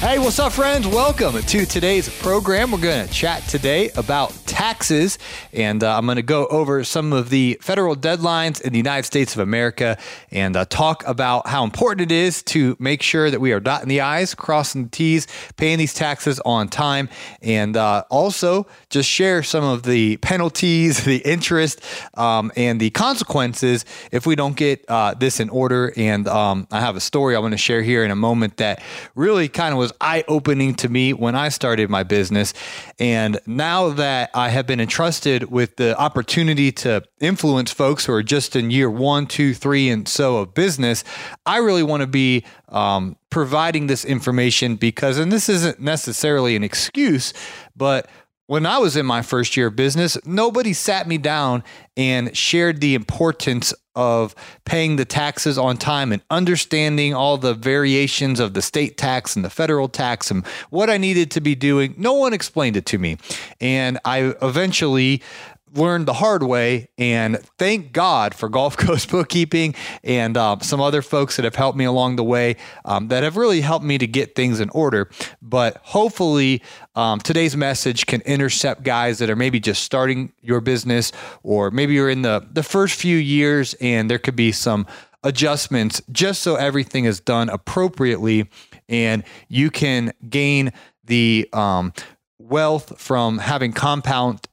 Hey, what's up, friends? Welcome to today's program. We're going to chat today about taxes, and uh, I'm going to go over some of the federal deadlines in the United States of America and uh, talk about how important it is to make sure that we are dotting the I's, crossing the T's, paying these taxes on time, and uh, also just share some of the penalties, the interest, um, and the consequences if we don't get uh, this in order. And um, I have a story I want to share here in a moment that really kind of was was eye opening to me when I started my business. And now that I have been entrusted with the opportunity to influence folks who are just in year one, two, three, and so of business, I really want to be um, providing this information because, and this isn't necessarily an excuse, but when I was in my first year of business, nobody sat me down and shared the importance of paying the taxes on time and understanding all the variations of the state tax and the federal tax and what I needed to be doing. No one explained it to me. And I eventually learned the hard way. And thank God for Gulf Coast Bookkeeping and um, some other folks that have helped me along the way um, that have really helped me to get things in order. But hopefully, um, today's message can intercept guys that are maybe just starting your business, or maybe you're in the, the first few years and there could be some adjustments just so everything is done appropriately and you can gain the um, wealth from having compound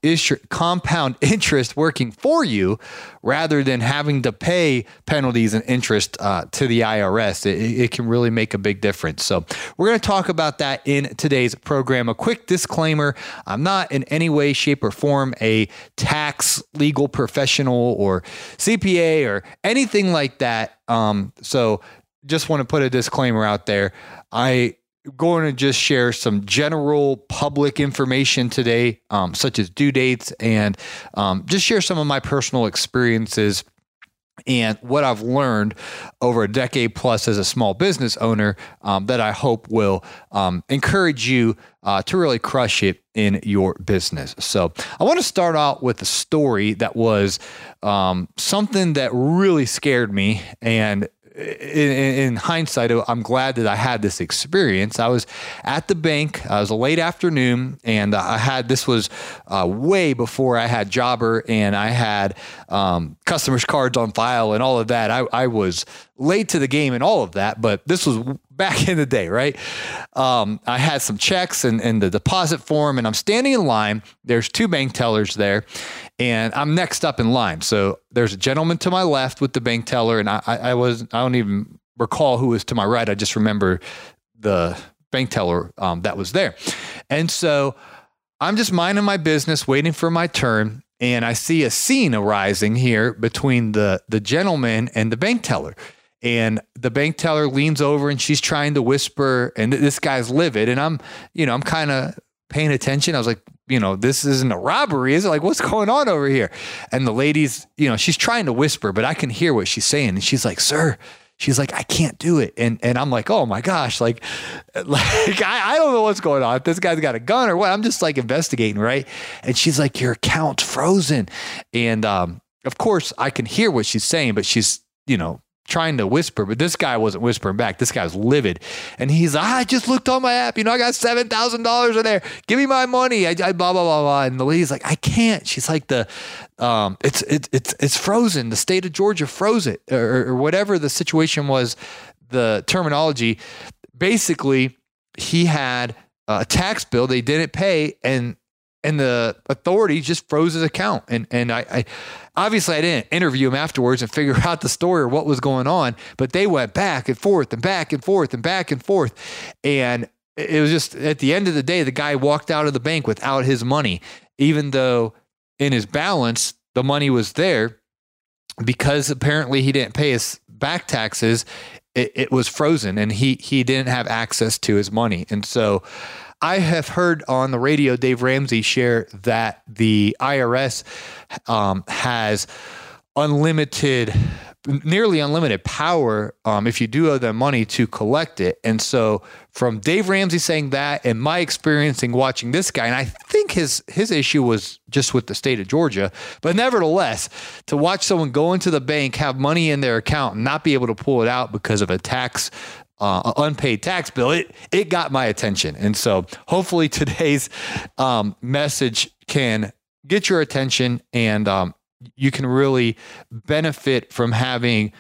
compound interest working for you rather than having to pay penalties and interest uh, to the IRS. It, it, can really make a big difference. So, we're going to talk about that in today's program. A quick disclaimer I'm not in any way, shape, or form a tax legal professional or CPA or anything like that. Um, so, just want to put a disclaimer out there. I going to just share some general public information today, um, such as due dates, and um, just share some of my personal experiences and what I've learned over a decade plus as a small business owner um, that I hope will um, encourage you uh, to really crush it in your business. So, I want to start out with a story that was um, something that really scared me and in, in, hindsight, I'm glad that I had this experience. I was at the bank. It was a late afternoon, and I had this was uh, way before I had Jobber and I had um, customers cards on file and all of that. I, I was late to the game and all of that, but this was back in the day, right? Um, I had some checks and, and the deposit form, and I'm standing in line. There's two bank tellers there, and I'm next up in line. So there's a gentleman to my left with the bank teller, and I, I was I don't even recall who was to my right. I just remember the bank teller um, that was there, and so I'm just minding my business, waiting for my turn, and I see a scene arising here between the the gentleman and the bank teller and the bank teller leans over and she's trying to whisper and this guy's livid and i'm you know i'm kind of paying attention i was like you know this isn't a robbery is it? Like what's going on over here? And the lady's you know she's trying to whisper but i can hear what she's saying. And she's like sir she's like i can't do it. And and i'm like oh my gosh like like I, I don't know what's going on. If this guy's got a gun or what i'm just like investigating right? And she's like your account's frozen. And um of course i can hear what she's saying but she's you know trying to whisper, but this guy wasn't whispering back. This guy was livid. And he's like, I just looked on my app. You know, I got $7,000 in there. Give me my money. I, I, blah, blah, blah, blah. And the lady's like, I can't. She's like, the, um, it's, it's, it's, it's frozen. The state of Georgia froze it or, or whatever the situation was, the terminology. Basically, he had a tax bill they didn't pay and and the authority just froze his account. And and I, I, obviously I didn't interview him afterwards and figure out the story or what was going on, but they went back and forth and back and forth and back and forth, and it was just at the end of the day, the guy walked out of the bank without his money, even though in his balance the money was there. because apparently he didn't pay his back taxes, it, it was frozen and he he didn't have access to his money. And so I have heard on the radio Dave Ramsey share that the IRS um, has unlimited nearly unlimited power um, if you do owe them money to collect it. And so, from Dave Ramsey saying that, and my experience experiencing watching this guy, and I think his his issue was just with the state of Georgia, but nevertheless, to watch someone go into the bank, have money in their account, and not be able to pull it out because of a tax. Uh, unpaid tax bill, it it got my attention, and so hopefully today's um, message can get your attention and um, you can really benefit from having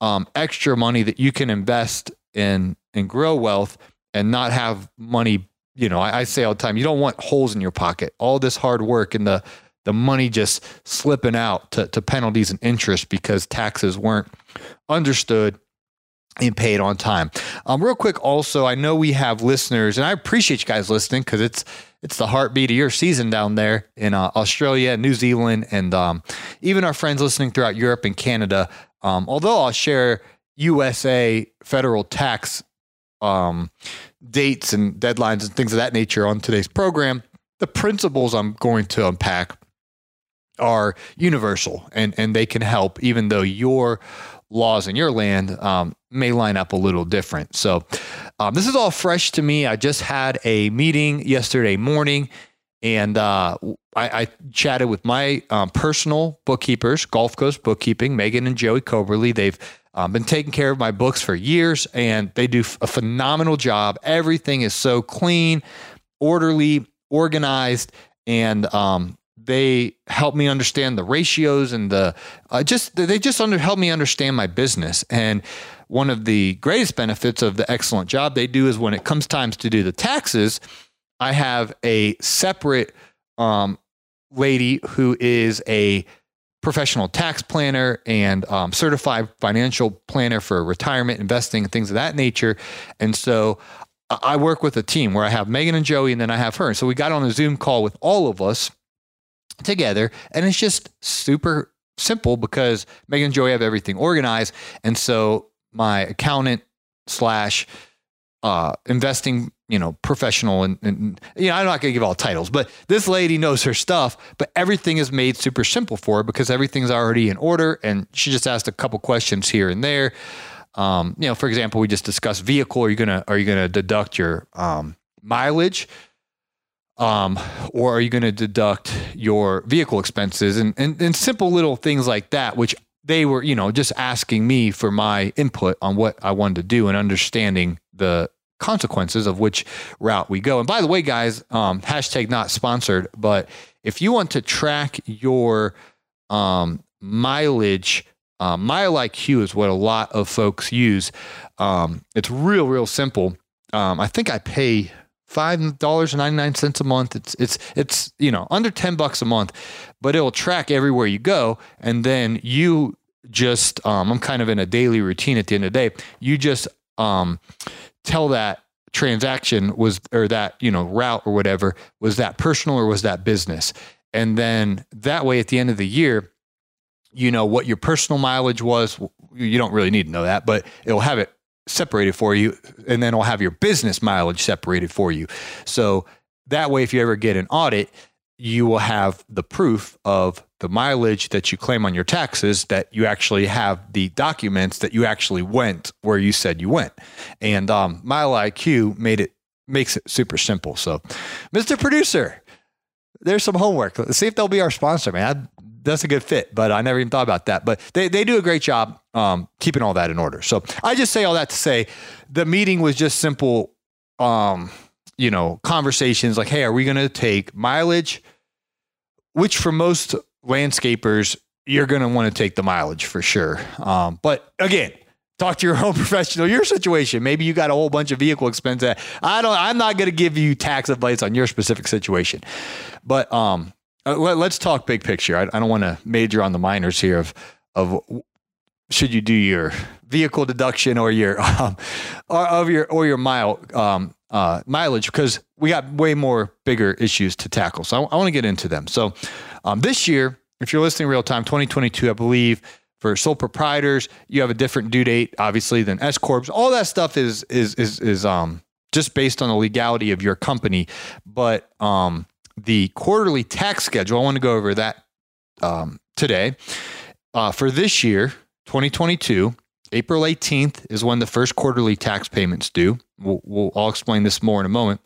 um, extra money that you can invest in and grow wealth and not have money. You know, I, I say all the time, you don't want holes in your pocket. All this hard work and the the money just slipping out to, to penalties and interest because taxes weren't understood and paid on time. Um, real quick, also, I know we have listeners, and I appreciate you guys listening because it's it's the heartbeat of your season down there in uh, Australia, New Zealand, and um, even our friends listening throughout Europe and Canada. Um, although I'll share USA federal tax um, dates and deadlines and things of that nature on today's program, the principles I'm going to unpack are universal and, and they can help, even though your laws in your land um, may line up a little different. So, um, this is all fresh to me. I just had a meeting yesterday morning and uh, I, I, chatted with my um, personal bookkeepers, Gulf Coast Bookkeeping, Megan and Joey Coberly. They've um, been taking care of my books for years and they do a phenomenal job. Everything is so clean, orderly, organized, and um, they help me understand the ratios and the uh, just they just under, help me understand my business and one of the greatest benefits of the excellent job they do is when it comes times to do the taxes i have a separate um, lady who is a professional tax planner and um, certified financial planner for retirement investing and things of that nature and so I work with a team where I have Megan and Joey, and then I have her. And So we got on a Zoom call with all of us together. And it's just super simple because Megan and Joey have everything organized. And so my accountant slash uh, investing, you know, professional and, and you know, I'm not to give all titles, but this lady knows her stuff, but everything is made super simple for her because everything's already in order. And she just asked a couple questions here and there. Um, you know, for example, we just discussed vehicle. Are you gonna are you gonna deduct your um, mileage? Um, or are you going to deduct your vehicle expenses and, and, and simple little things like that, which they were, you know, just asking me for my input on what I wanted to do and understanding the consequences of which route we go. And by the way, guys, um, hashtag not sponsored, but if you want to track your um, mileage, uh, MileIQ is what a lot of folks use. Um, it's real, real simple. Um, I think I pay five dollars and ninety nine cents a month. It's it's it's you know under ten bucks a month, but it'll track everywhere you go, and then you just um, I'm kind of in a daily routine at the end of the day. You just um, tell that transaction was or that you know route or whatever was that personal or was that business, and then that way at the end of the year. You know what your personal mileage was. You don't really need to know that, but it'll have it separated for you, and then it'll have your business mileage separated for you. So that way, if you ever get an audit, you will have the proof of the mileage that you claim on your taxes that you actually have the documents that you actually went where you said you went. And um, MileIQ made it makes it super simple. So, Mr. Producer, there's some homework. Let's see if they'll be our sponsor, man that's a good fit, but I never even thought about that. But they, they do a great job um, keeping all that in order. So I just say all that to say the meeting was just simple, um, you know, conversations like, hey, are we going to take mileage? Which for most landscapers, you're going to want to take the mileage for sure. Um, but again, talk to your own professional your situation maybe you got a whole bunch of vehicle expense i don't i'm not going to give you tax advice on your specific situation but um uh, let, us talk big picture. I, I don't want to major on the minors here of of should you do your vehicle deduction or your um, or of your or your mile um, uh, mileage because we got way more bigger issues to tackle. So I, I want to get into them. So um, this year, if you're listening real time, 2022, I believe For sole proprietors, you have a different due date, obviously, than S corps. All that stuff is is is is um just based on the legality of your company. But um, the quarterly tax schedule, I want to go over that um, today. Uh, for this year, 2022, April 18th is when the first quarterly tax payments due. We'll, we'll, I'll explain this more in a moment.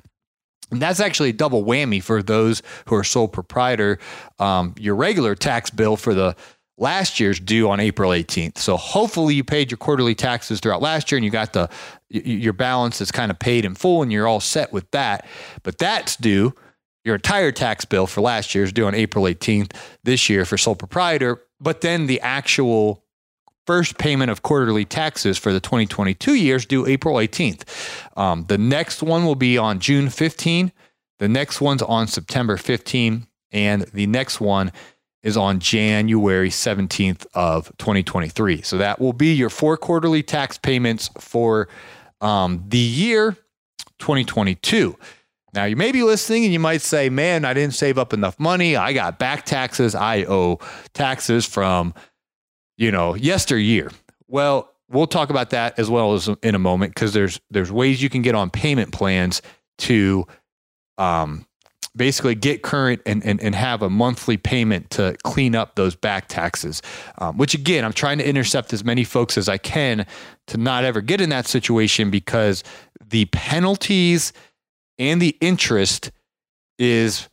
And that's actually a double whammy for those who are sole proprietor. Um, your regular tax bill for the last year's due on April 18th. So hopefully you paid your quarterly taxes throughout last year and you got the your balance is kind of paid in full and you're all set with that. But that's due. Your entire tax bill for last year is due on April 18th this year for sole proprietor. But then the actual first payment of quarterly taxes for the 2022 years due April 18th. Um, the next one will be on June 15. The next one's on September 15. And the next one is on January 17th of 2023. So that will be your four quarterly tax payments for um, the year 2022. Now, you may be listening and you might say, man, I didn't save up enough money. I got back taxes. I owe taxes from, you know, yesteryear. Well, we'll talk about that as well as in a moment because there's there's ways you can get on payment plans to um, basically get current and, and, and have a monthly payment to clean up those back taxes. Um, which again, I'm trying to intercept as many folks as I can to not ever get in that situation because the penalties and the interest is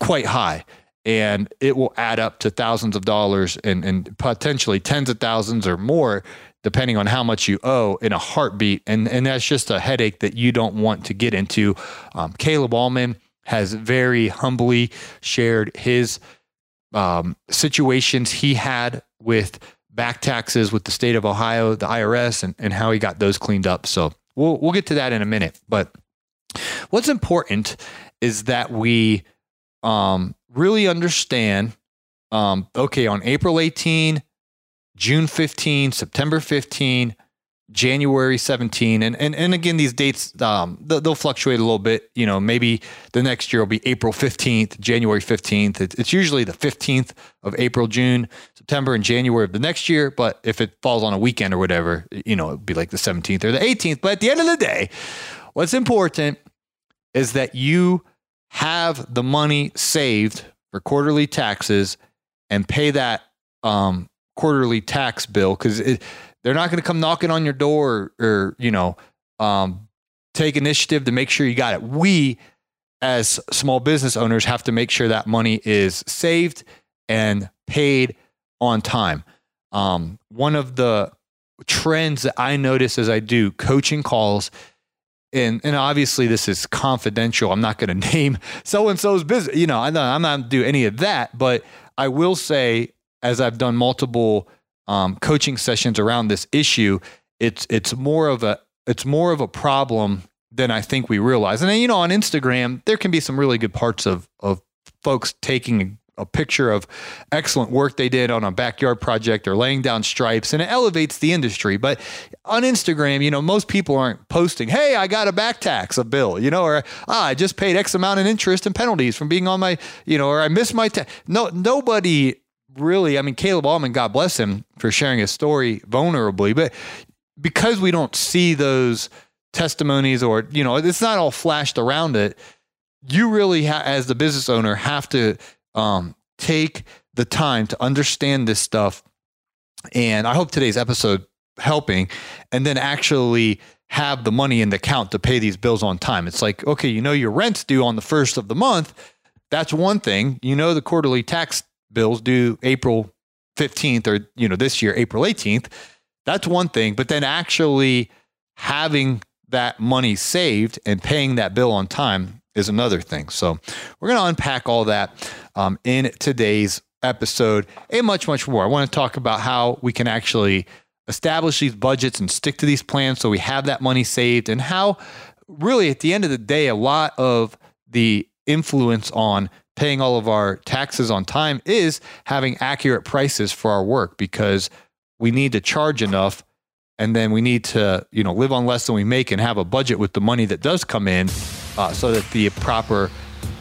quite high. And it will add up to thousands of dollars and, and potentially tens of thousands or more depending on how much you owe in a heartbeat. And, and that's just a headache that you don't want to get into. Um, caleb allman has very humbly shared his um, situations he had with back taxes with the state of ohio the irs and, and how he got those cleaned up. So we'll, we'll get to that in a minute. But What's important is that we um, really understand um, okay, on April 18, June 15, September 15, January 17, and and and again these dates um, they'll fluctuate a little bit. You know, maybe the next year will be April 15th, January 15th. It's usually the 15th of April, June, September, and January of the next year. But if it falls on a weekend or whatever, you know, it'd be like the 17th or the 18th. But at the end of the day, what's important is that you have the money saved for quarterly taxes and pay that um, quarterly tax bill because they're not going to come knocking on your door or, you know um, take initiative to make sure you got it. We as small business owners have to make sure that money is saved and paid on time. Um, one of the trends that I notice as I do coaching calls and and obviously this is confidential. I'm not going to name so and so's business. You know, I'm not, I'm not do any of that. But I will say, as I've done multiple um, coaching sessions around this issue, it's it's more of a it's more of a problem than I think we realize. And then, you know, on Instagram, there can be some really good parts of of folks taking a picture of excellent work they did on a backyard project or laying down stripes and it elevates the industry but on instagram you know most people aren't posting hey i got a back tax a bill you know or ah, i just paid x amount in interest and penalties from being on my you know or i missed my ta-. no nobody really i mean caleb allman god bless him for sharing his story vulnerably but because we don't see those testimonies or you know it's not all flashed around it you really ha- as the business owner have to um, take the time to understand this stuff. And I hope today's episode helping and then actually have the money in the account to pay these bills on time. It's like, okay, you know, your rent's due on the first of the month. That's one thing. You know, the quarterly tax bills due April 15th or, you know, this year, April 18th. That's one thing. But then actually having that money saved and paying that bill on time is another thing. So we're going to unpack all that um, in today's episode and much, much more. I want to talk about how we can actually establish these budgets and stick to these plans so we have that money saved and how really at the end of the day, a lot of the influence on paying all of our taxes on time is having accurate prices for our work because we need to charge enough and then we need to you know live on less than we make and have a budget with the money that does come in uh, so that the proper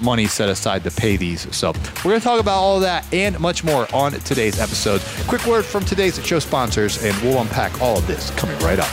money set aside to pay these. So we're going to talk about all that and much more on today's episode. Quick word from today's show sponsors, and we'll unpack all of this coming right up.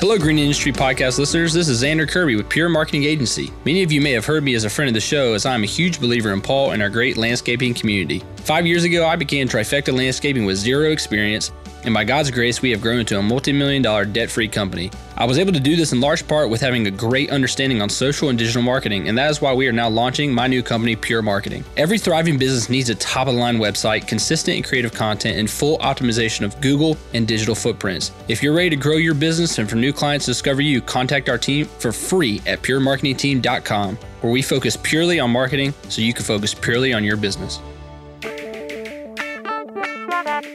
Hello, Green Industry Podcast listeners. This is Xander Kirby with Pure Marketing Agency. Many of you may have heard me as a friend of the show, as I'm a huge believer in Paul and our great landscaping community. Five years ago, I began Trifecta Landscaping with zero experience and by God's grace, we have grown into a multi million dollar debt free company. I was able to do this in large part with having a great understanding on social and digital marketing, and that is why we are now launching my new company, Pure Marketing. Every thriving business needs a top of the line website, consistent and creative content, and full optimization of Google and digital footprints. If you're ready to grow your business and for new clients to discover you, contact our team for free at puremarketingteam.com, where we focus purely on marketing so you can focus purely on your business.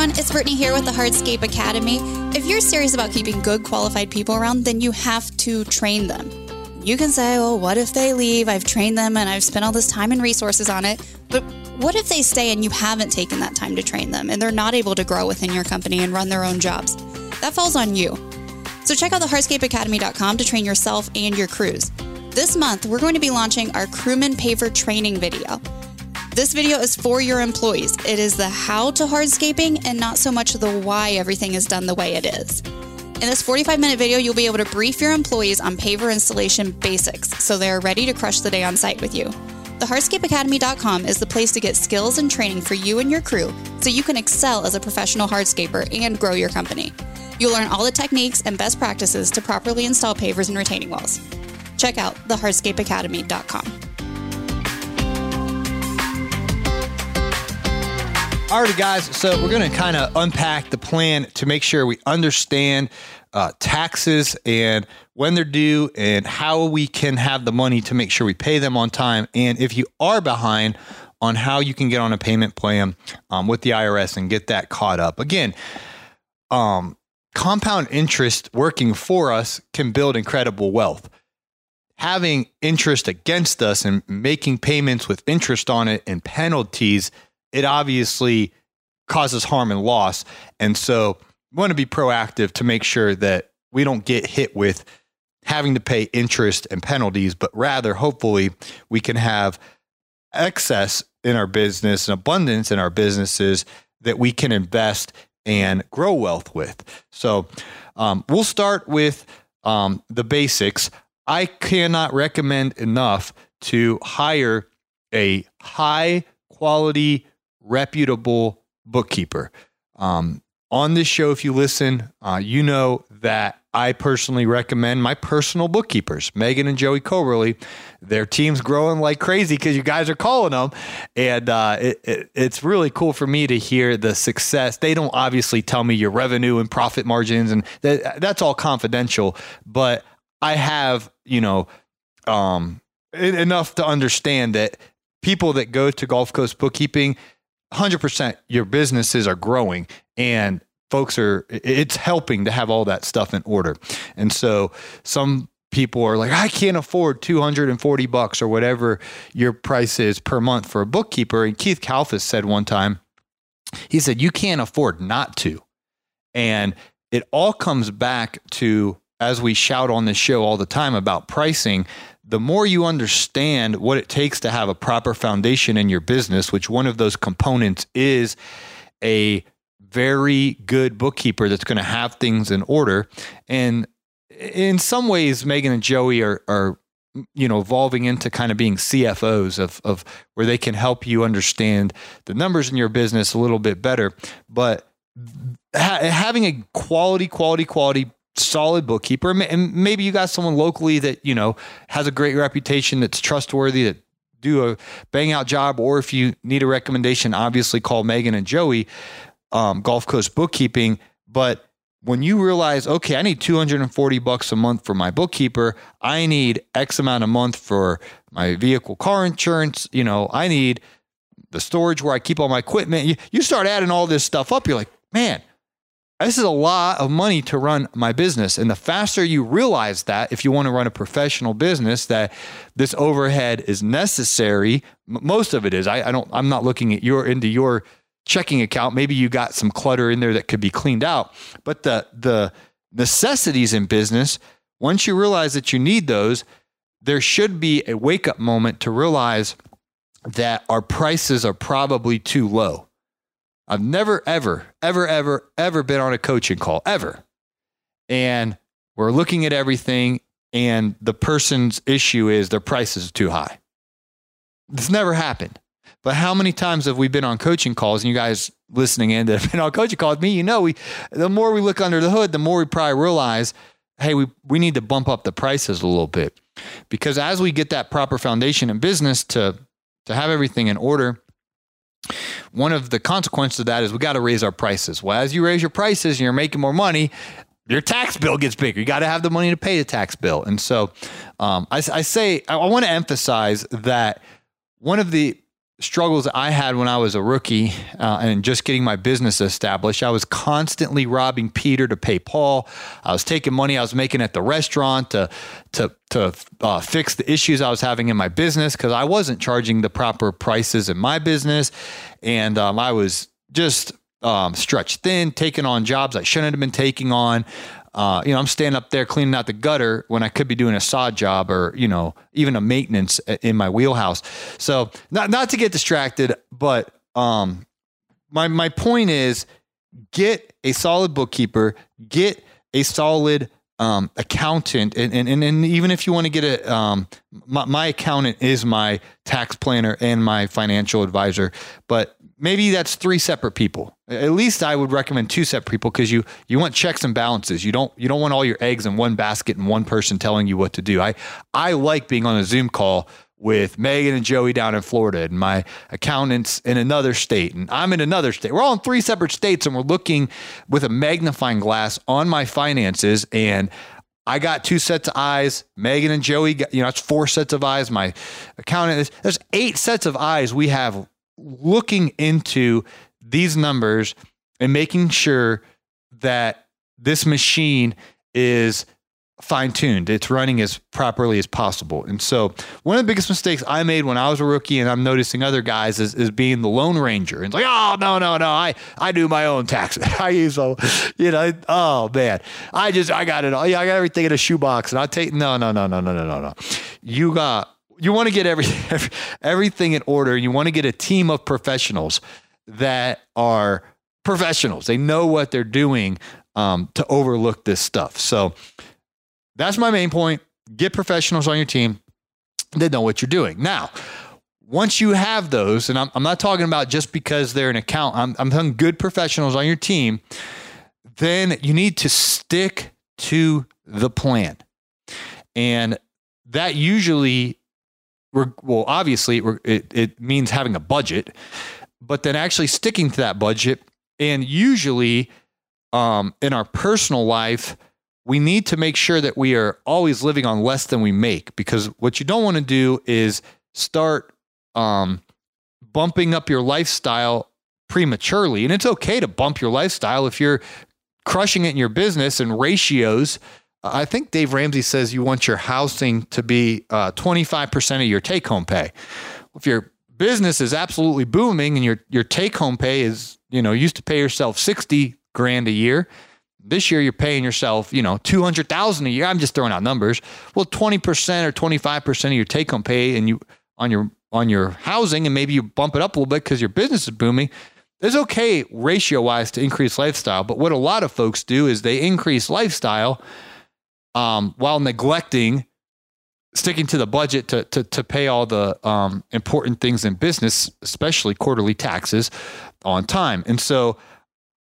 everyone, it's Brittany here with the Hardscape Academy. If you're serious about keeping good qualified people around, then you have to train them. You can say, well, what if they leave? I've trained them and I've spent all this time and resources on it. But what if they stay and you haven't taken that time to train them and they're not able to grow within your company and run their own jobs? That falls on you. So check out the hardscapeacademy.com to train yourself and your crews. This month, we're going to be launching our Crewman Paver training video. This video is for your employees. It is the how to hardscaping and not so much the why everything is done the way it is. In this 45 minute video, you'll be able to brief your employees on paver installation basics so they are ready to crush the day on site with you. The hardscapeacademy.com is the place to get skills and training for you and your crew so you can excel as a professional hardscaper and grow your company. You'll learn all the techniques and best practices to properly install pavers and retaining walls. Check out thehardscapeacademy.com. Alrighty, guys. So we're going to kind of unpack the plan to make sure we understand uh, taxes and when they're due and how we can have the money to make sure we pay them on time. And if you are behind, on how you can get on a payment plan um, with the IRS and get that caught up. Again, um, compound interest working for us can build incredible wealth. Having interest against us and making payments with interest on it and penalties it obviously causes harm and loss. And so we want to be proactive to make sure that we don't get hit with having to pay interest and penalties, but rather, hopefully, we can have excess in our business and abundance in our businesses that we can invest and grow wealth with. So um, we'll start with um, the basics. I cannot recommend enough to hire a high quality reputable bookkeeper. Um, on this show, if you listen, uh, you know that I personally recommend my personal bookkeepers, Megan and Joey Coberly. Their team's growing like crazy because you guys are calling them. And uh, it, it, it's really cool for me to hear the success. They don't obviously tell me your revenue and profit margins, and that, that's all confidential. But I have, you know, um, enough to understand that people that go to Gulf Coast Bookkeeping, 100% your businesses are growing and folks are it's helping to have all that stuff in order. And so some people are like i can't afford 240 bucks or whatever your price is per month for a bookkeeper. And keith kalfas said one time he said you can't afford not to. And it all comes back to as we shout on this show all the time about pricing the more you understand what it takes to have a proper foundation in your business, which one of those components is a very good bookkeeper that's going to have things in order. And in some ways, Megan and Joey are, are you know, evolving into kind of being CFOs of, of where they can help you understand the numbers in your business a little bit better. But ha- having a quality, quality, quality solid bookkeeper and maybe you got someone locally that you know has a great reputation that's trustworthy that do a bang out job or if you need a recommendation obviously call megan and joey um, gulf coast bookkeeping but when you realize, okay, I need 240 bucks a month for my bookkeeper, I need X amount a month for my vehicle car insurance, you know, I need the storage where I keep all my equipment. You, you start adding all this stuff up, you're like, man, this is a lot of money to run my business. And the faster you realize that, if you want to run a professional business, that this overhead is necessary, most of it is. I, I don't, I'm not looking at your into your checking account. Maybe you got some clutter in there that could be cleaned out. But the the necessities in business, once you realize that you need those, there should be a wake up moment to realize that our prices are probably too low. I've never, ever, ever, ever, ever been on a coaching call, ever. And we're looking at everything, and the person's issue is their price is too high. This never happened. But how many times have we been on coaching calls and you guys listening in that have been on coaching calls me, you know, we the more we look under the hood, the more we probably realize, hey, we, we need to bump up the prices a little bit. Because as we get that proper foundation in business to to have everything in order, one of the consequences of that is we got to raise our prices. Well, as you raise your prices and you're making more money, your tax bill gets bigger. You got to have the money to pay the tax bill. And so um, I, I say, I, I want to emphasize that one of the struggles I had when I was a rookie uh, and just getting my business established. I was constantly robbing Peter to pay Paul. I was taking money I was making at the restaurant to to to uh, fix the issues I was having in my business because I wasn't charging the proper prices in my business, and um, I was just um, stretched thin, taking on jobs I shouldn't have been taking on uh, you know, I'm standing up there cleaning out the gutter when I could be doing a sod job or, you know, even a maintenance in my wheelhouse. So not, not to get distracted, but, um, my, my point is get a solid bookkeeper, get a solid, um, accountant. And, and, and even if you want to get a, um, my, my accountant is my tax planner and my financial advisor, but maybe that's three separate people. At least I would recommend two separate people because you you want checks and balances. You don't you don't want all your eggs in one basket and one person telling you what to do. I I like being on a Zoom call with Megan and Joey down in Florida and my accountants in another state and I'm in another state. We're all in three separate states and we're looking with a magnifying glass on my finances and I got two sets of eyes. Megan and Joey, got, you know, it's four sets of eyes. My accountant, there's eight sets of eyes we have looking into these numbers and making sure that this machine is fine tuned. It's running as properly as possible. And so, one of the biggest mistakes I made when I was a rookie, and I'm noticing other guys, is, is being the Lone Ranger. And it's like, oh, no, no, no, I, I do my own taxes. I use, all, you know, oh, man, I just, I got it all. Yeah, I got everything in a shoebox. And I take, no, no, no, no, no, no, no, no. You got you want to get every, every, everything in order. You want to get a team of professionals that are professionals. They know what they're doing um, to overlook this stuff. So that's my main point. Get professionals on your team that know what you're doing. Now, once you have those, and I'm, I'm not talking about just because they're an account, I'm, I'm talking good professionals on your team, then you need to stick to the plan. And that usually well, obviously it, it means having a budget, but then actually sticking to that budget. And usually um, in our personal life, we need to make sure that we are always living on less than we make because what you don't want to do is start um, bumping up your lifestyle prematurely. And it's okay to bump your lifestyle if you're crushing it in your business and ratios I think Dave Ramsey says you want your housing to be uh, 25% of your take home pay. If your business is absolutely booming and your, your take home pay is, you know, used to pay yourself 60 grand a year. This year you're paying yourself, you know, 200,000 a year. I'm just throwing out numbers. Well, 20% or 25% of your take home pay and you on your on your housing and maybe you bump it up a little bit because your business is booming. It's okay ratio wise to increase lifestyle, but what a lot of folks do is they increase lifestyle um, while neglecting sticking to the budget to to, to pay all the um, important things in business, especially quarterly taxes, on time. And so,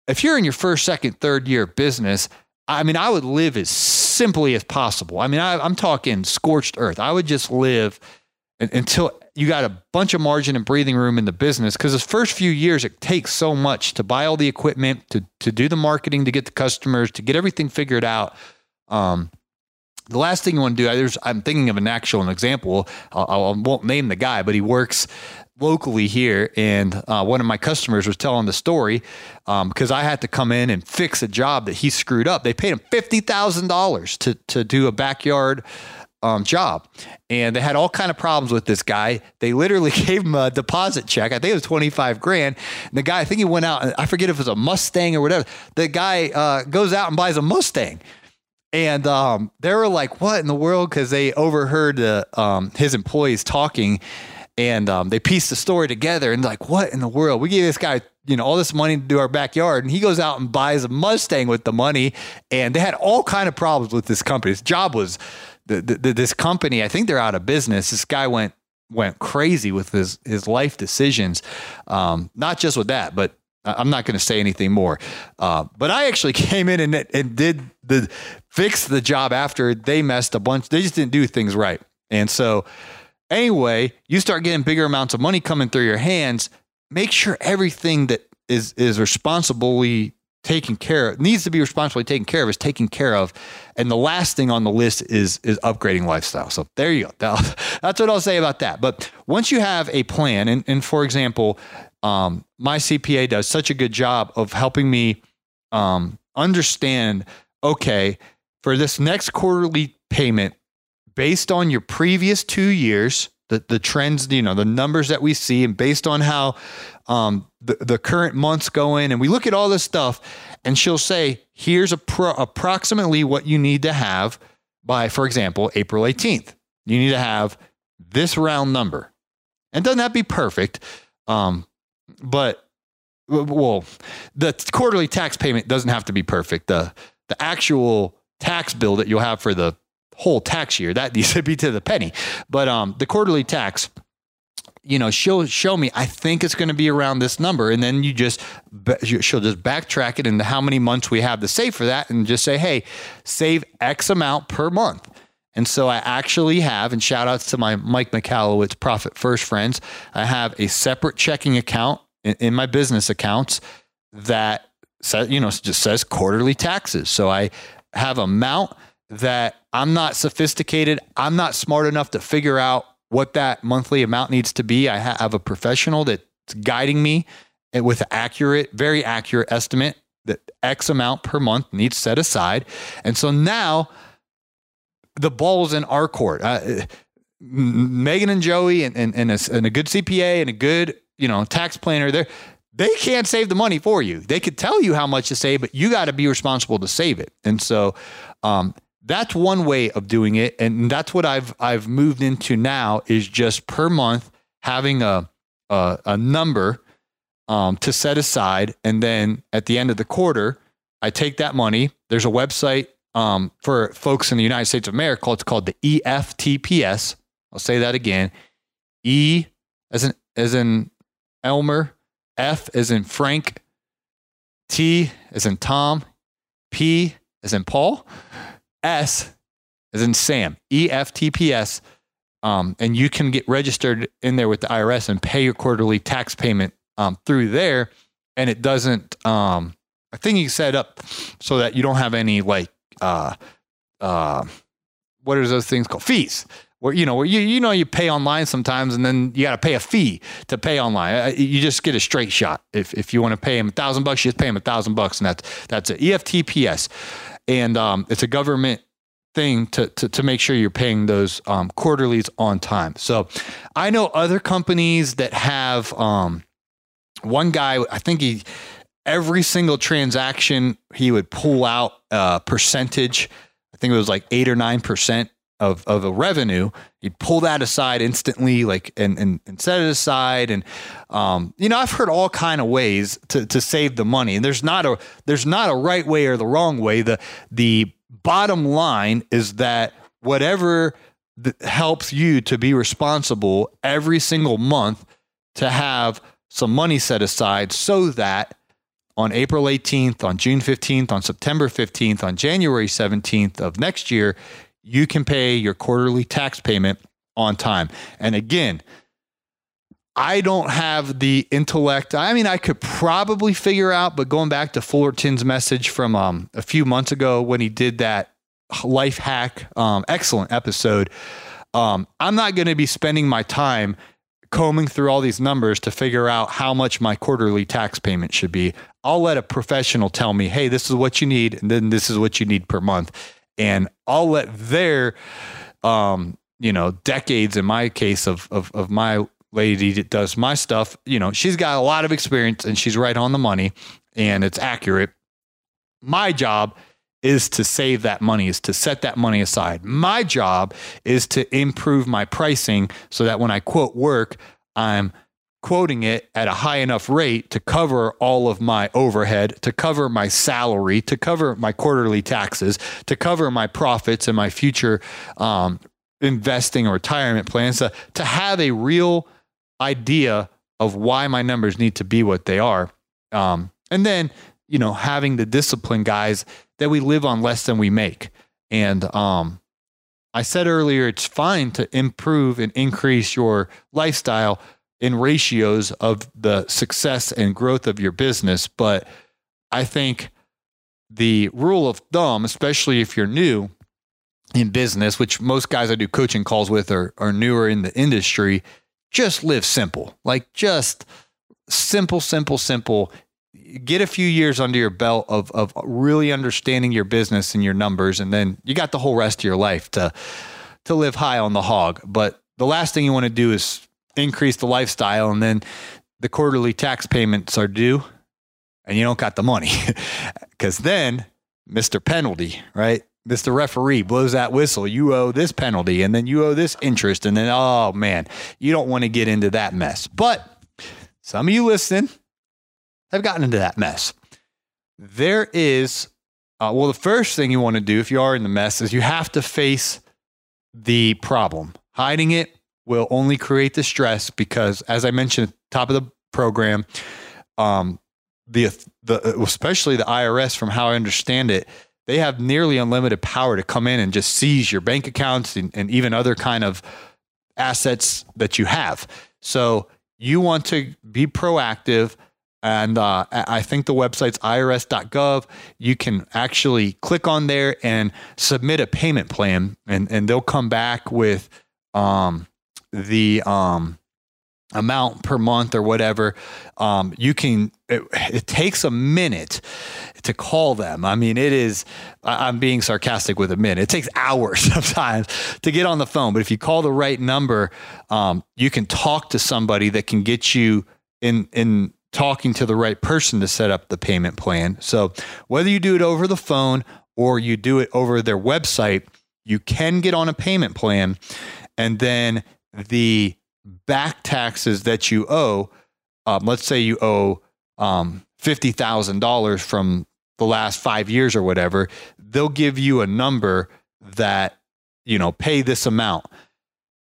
if you're in your first, second, third year of business, I mean, I would live as simply as possible. I mean, I, I'm talking scorched earth. I would just live until you got a bunch of margin and breathing room in the business because the first few years it takes so much to buy all the equipment to to do the marketing to get the customers to get everything figured out um, the last thing you want to do there's i'm thinking of an actual an example I, I won't name the guy but he works locally here and uh, one of my customers was telling the story because um, i had to come in and fix a job that he screwed up they paid him $50000 to, to do a backyard um, job, and they had all kind of problems with this guy. They literally gave him a deposit check. I think it was twenty five grand. And the guy, I think he went out. and I forget if it was a Mustang or whatever. The guy uh, goes out and buys a Mustang. And um, they were like, "What in the world?" Because they overheard uh, um, his employees talking, and um, they pieced the story together. And like, "What in the world?" We gave this guy, you know, all this money to do our backyard, and he goes out and buys a Mustang with the money. And they had all kind of problems with this company. His job was the, the, this company, I think they're out of business. This guy went went crazy with his his life decisions. Um, not just with that, but I'm not going to say anything more. Uh, but I actually came in and, and did the fix the job after they messed a bunch. They just didn't do things right. And so, anyway, you start getting bigger amounts of money coming through your hands. Make sure everything that is is responsibly taken care of, needs to be responsibly taken care of is taken care of. And the last thing on the list is is upgrading lifestyle. So there you go. That's what I'll say about that. But once you have a plan, and, and for example, um, my CPA does such a good job of helping me um, understand, okay, for this next quarterly payment, based on your previous two years, the, the trends, you know, the numbers that we see, and based on how um, the, the current months go in, and we look at all this stuff, and she'll say, here's a pro- approximately what you need to have by, for example, April 18th. You need to have this round number. And doesn't that be perfect? Um, but well, the quarterly tax payment doesn't have to be perfect. The the actual tax bill that you'll have for the whole tax year that needs to be to the penny. But um, the quarterly tax you know, she'll show me, I think it's going to be around this number. And then you just, she'll just backtrack it into how many months we have to save for that and just say, hey, save X amount per month. And so I actually have, and shout outs to my Mike Michalowicz Profit First friends, I have a separate checking account in, in my business accounts that says, you know, just says quarterly taxes. So I have a amount that I'm not sophisticated. I'm not smart enough to figure out what that monthly amount needs to be. I have a professional that's guiding me with accurate, very accurate estimate that X amount per month needs set aside. And so now the ball's in our court. Uh, Megan and Joey and, and, and, a, and a good CPA and a good, you know, tax planner, they they can't save the money for you. They could tell you how much to save, but you got to be responsible to save it. And so um, that's one way of doing it. And that's what i've i've moved into now is just per month having a a, a number um, to set aside. And then at the end of the quarter i take that money. There's a website um, for folks in the united states of america it's called the eftps i'll say that again. E as in as in elmer f as in frank t as in tom p as in paul S is in Sam, EFTPS. Um, and you can get registered in there with the IRS and pay your quarterly tax payment um, through there. And it doesn't, um, I think you set up so that you don't have any like, uh, uh, what are those things called? Fees. Where you know, where you you know you pay online sometimes, and then you got to pay a fee to pay online. Uh, you just get a straight shot. If if you want to pay him a thousand bucks, you just pay him a thousand bucks, and that's that's it. EFTPS and um, it's a government thing to, to, to make sure you're paying those um, quarterlies on time. So I know other companies that have um, one guy, I think he, every single transaction, he would pull out a percentage. I think it was like eight or 9% of, of a revenue. you'd pull that aside instantly, like, and, and, and set it aside. And, um, you know, I've heard all kind of ways to, to save the money and there's not a, there's not a right way or the wrong way. The, the bottom line is that whatever that helps you to be responsible every single month to have some money set aside so that on April 18th, on June 15th, on September 15th, on January 17th of next year, you can pay your quarterly tax payment on time. And again, I don't have the intellect. I mean, I could probably figure out, but going back to Fullerton's message from um, a few months ago when he did that life hack, um, excellent episode. Um, I'm not going to be spending my time combing through all these numbers to figure out how much my quarterly tax payment should be. I'll let a professional tell me, hey, this is what you need, and then this is what you need per month. And I'll let their, um, you know, decades in my case of, of, of my lady that does my stuff, you know, she's got a lot of experience and she's right on the money and it's accurate. My job is to save that money, is to set that money aside. My job is to improve my pricing so that when I quote work, I'm quoting it at a high enough rate to cover all of my overhead, to cover my salary, to cover my quarterly taxes, to cover my profits and my future um, investing or retirement plans, to, to have a real idea of why my numbers need to be what they are. Um, and then, you know, having the discipline, guys, that we live on less than we make. And um, I said earlier, it's fine to improve and increase your lifestyle in ratios of the success and growth of your business. But I think the rule of thumb, especially if you're new in business, which most guys I do coaching calls with are, are newer in the industry, just live simple. Like just simple, simple, simple. Get a few years under your belt of of really understanding your business and your numbers, and then you got the whole rest of your life to to live high on the hog. But the last thing you want to do is increase the lifestyle, and then the quarterly tax payments are due, and you don't got the money, because then Mr. Penalty, right? Mr. Referee blows that whistle. You owe this penalty and then you owe this interest. And then, oh man, you don't want to get into that mess. But some of you listening have gotten into that mess. There is, uh, well, the first thing you want to do if you are in the mess is you have to face the problem. Hiding it will only create the stress because, as I mentioned at the top of the program, um, the, the especially the IRS, from how I understand it, they have nearly unlimited power to come in and just seize your bank accounts and, and even other kind of assets that you have. So you want to be proactive. And uh, I think the website's irs.gov. You can actually click on there and submit a payment plan, and, and they'll come back with um, the um, amount per month or whatever. Um, you can, it, it, takes a minute to call them. I mean, it is, I'm being sarcastic with a minute. It takes hours sometimes to get on the phone. But if you call the right number, um, you can talk to somebody that can get you in, in, talking to the right person to set up the payment plan. So whether you do it over the phone or you do it over their website, you can get on a payment plan and then the back taxes that you owe, um, let's say you owe um, $50,000 from the last five years or whatever, they'll give you a number that, you know, pay this amount.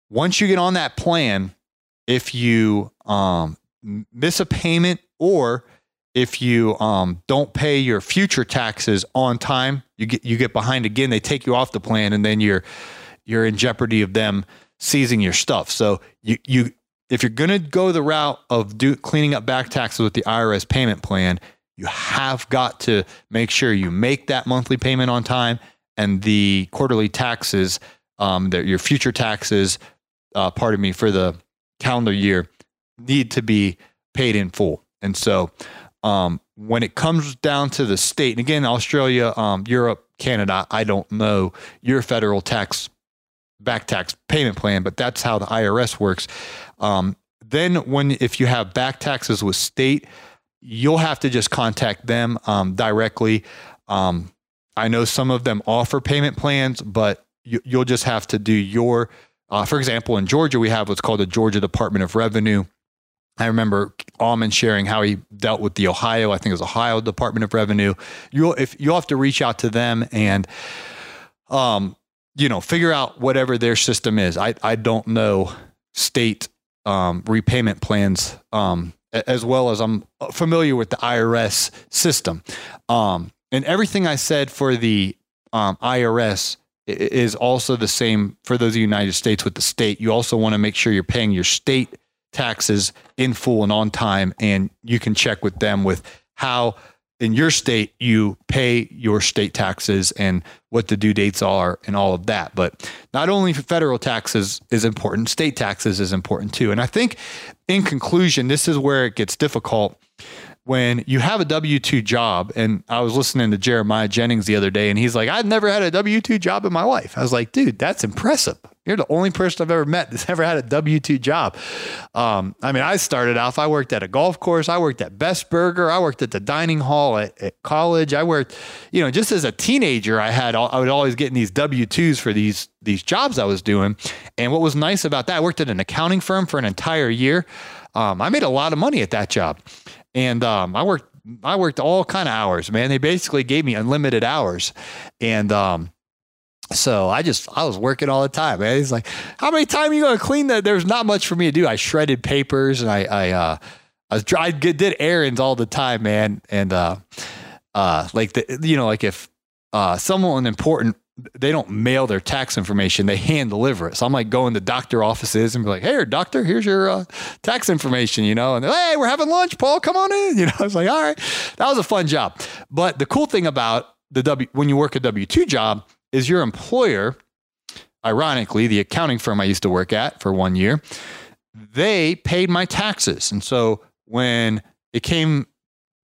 Once you get on that plan, if you um, miss a payment or if you um, don't pay your future taxes on time, you get you get behind again. They take you off the plan, and then you're you're in jeopardy of them seizing your stuff. So you you if you're going to go the route of do, cleaning up back taxes with the IRS payment plan, you have got to make sure you make that monthly payment on time and the quarterly taxes, um, that your future taxes, uh, pardon me, for the calendar year need to be paid in full. And so um, when it comes down to the state, and again, Australia, um, Europe, Canada, I don't know your federal tax back tax payment plan, but that's how the IRS works. Um, then, when if you have back taxes with state, you'll have to just contact them um, directly. Um, I know some of them offer payment plans, but you, will just have to do your. Uh, for example, in Georgia, we have what's called the Georgia Department of Revenue. I remember Almond sharing how he dealt with the Ohio, I think it was Ohio Department of Revenue. You'll if you'll have to reach out to them and um, you know, figure out whatever their system is. I, I don't know state um, repayment plans um, as well as I'm familiar with the IRS system. Um, and everything I said for the um, IRS is also the same for those of the United States with the state. You also want to make sure you're paying your state taxes in full and on time, and you can check with them with how in your state you pay your state taxes and what the due dates are and all of that. But not only federal taxes is important, state taxes is important too. And I think in conclusion, this is where it gets difficult when you have a W 2 job. And I was listening to Jeremiah Jennings the other day, and he's like, I've never had a W 2 job in my life. I was like, dude, that's impressive. You're the only person I've ever met that's ever had a W 2 job. Um, I mean, I started off, I worked at a golf course, I worked at Best Burger, I worked at the dining hall at, at college. I worked, you know, just as a teenager, I had, I would always get in these W 2s for these, these jobs I was doing. And what was nice about that, I worked at an accounting firm for an entire year. Um, I made a lot of money at that job. And um, I worked, I worked all kind of hours, man. They basically gave me unlimited hours. And, um, so I just I was working all the time, man. He's like, "How many times are you gonna clean that?" There's not much for me to do. I shredded papers and I I uh I was I did errands all the time, man. And uh uh like the you know like if uh someone important they don't mail their tax information they hand deliver it. So i'm like going to doctor offices and be like hey doctor here's your uh, tax information you know? And hey we're having lunch paul come on in you know? I was like all right. That was a fun job. But the cool thing about the w when you work a w2 job is your employer, ironically, the accounting firm I used to work at for one year, they paid my taxes. And so when it came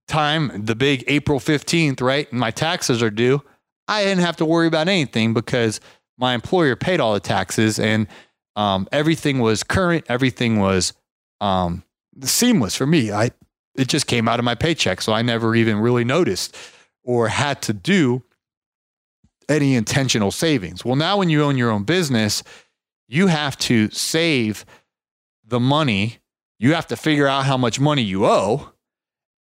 time, the big April 15th, right, and my taxes are due, I didn't have to worry about anything because my employer paid all the taxes and um, everything was current, everything was um, seamless for me. I it just came out of my paycheck, so I never even really noticed or had to do any intentional savings. Well, now when you own your own business, you have to save the money. You have to figure out how much money you owe,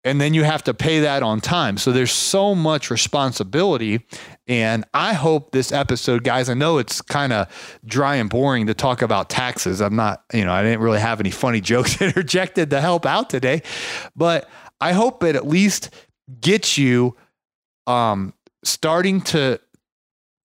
and then you have to pay that on time. So there's so much responsibility. And I hope this episode, guys, I know it's kind of dry and boring to talk about taxes. I'm not, you know, I didn't really have any funny jokes interjected to help out today, but I hope it at least gets you um, starting to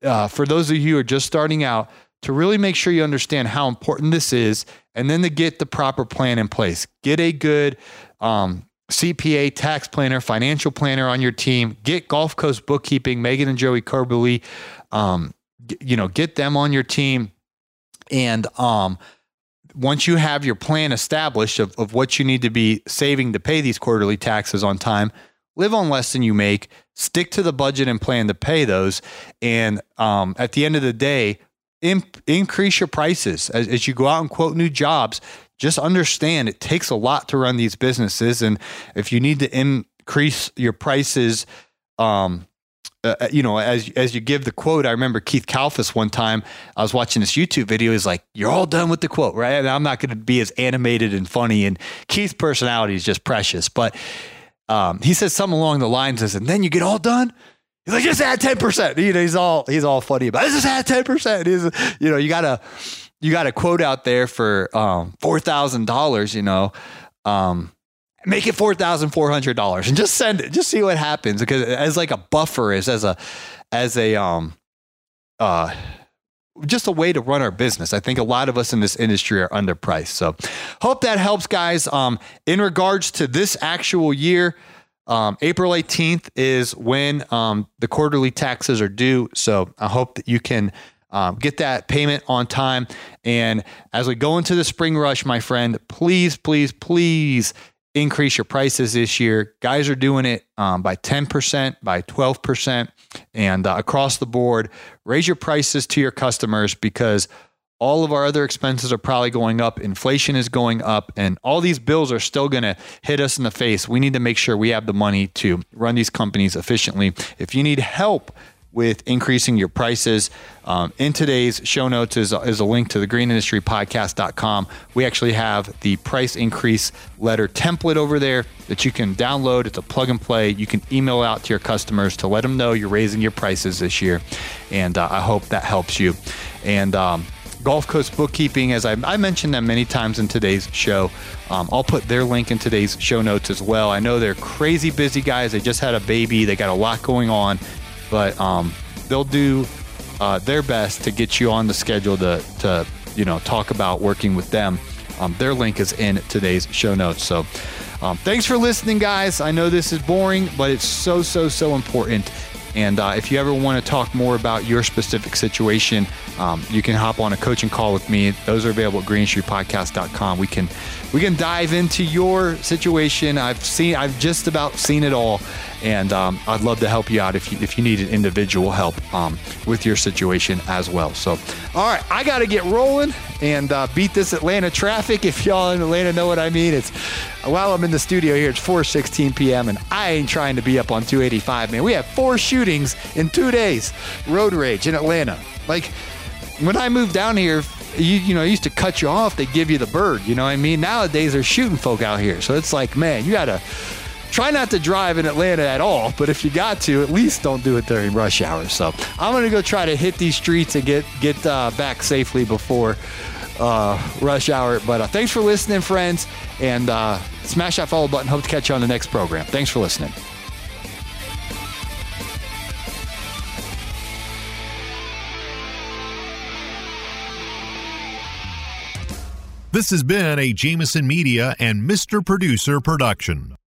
uh, for those of you who are just starting out, to really make sure you understand how important this is, and then to get the proper plan in place. Get a good um, CPA, tax planner, financial planner on your team. Get Gulf Coast Bookkeeping, Megan and Joey Carberly. Um, you know, get them on your team. And um, once you have your plan established of, of what you need to be saving to pay these quarterly taxes on time, live on less than you make, stick to the budget and plan to pay those. And um, at the end of the day, increase your prices as, as you go out and quote new jobs. Just understand it takes a lot to run these businesses. And if you need to increase your prices, um, uh, uh you know, as as you give the quote, I remember Keith Kalfas one time. I was watching this YouTube video. He's like, "You're all done with the quote, right?" And I'm not going to be as animated and funny. And Keith's personality is just precious, but um, he says something along the lines of, and then you get all done. He's like, just add 10%. You know, he's all, he's all funny about it. Just add 10%. He's, you know, you gotta, you got a quote out there for, um, $4,000, you know, um, make it $4,400 and just send it, just see what happens. Because as like a buffer is as a, as a, um, uh, just a way to run our business. I think a lot of us in this industry are underpriced. So, hope that helps, guys. Um, in regards to this actual year, um, April 18th is when um, the quarterly taxes are due. So, I hope that you can um, get that payment on time. And as we go into the spring rush, my friend, please, please, please increase your prices this year. Guys are doing it um, by 10%, by 12%, and uh, across the board. Raise your prices to your customers because all of our other expenses are probably going up. Inflation is going up, and all these bills are still going to hit us in the face. We need to make sure we have the money to run these companies efficiently. If you need help, with increasing your prices. Um, in today's show notes is, is a link to the greenindustrypodcast.com. We actually have the price increase letter template over there that you can download. It's a plug and play. You can email out to your customers to let them know you're raising your prices this year. And uh, I hope that helps you. And um, Gulf Coast Bookkeeping, as I, I, mentioned them many times in today's show. Um, I'll put their link in today's show notes as well. I know they're crazy busy guys. They just had a baby, they got a lot going on, but um, they'll do uh, their best to get you on the schedule to, to you know talk about working with them. Um, their link is in today's show notes. So. Um, thanks for listening, guys. I know this is boring, but it's so, so, so important and uh, if you ever want to talk more about your specific situation, um, you can hop on a coaching call with me. Those are available at greenindustrypodcast.com. We can we can dive into your situation. I've seen I've just about seen it all, and um, I'd love to help you out if you if you needed individual help um, with your situation as well. So, all right, I got to get rolling and uh, beat this Atlanta traffic. If y'all in Atlanta know what I mean, it's while I'm in the studio here, it's 4:16 p.m. and I ain't trying to be up on 285, man. We have four shootings in two days, road rage in Atlanta. Like when I moved down here, you, you know, used to cut you off, they give you the bird. You know what I mean? Nowadays they're shooting folk out here, so it's like, man, you gotta try not to drive in Atlanta at all, but if you got to, at least don't do it during rush hour. So I'm gonna go try to hit these streets and get get uh, back safely before uh, rush hour. But uh, thanks for listening, friends, and uh, smash that follow button. Hope to catch you on the next program. Thanks for listening. This has been a Jameson Media and Mr. Producer production.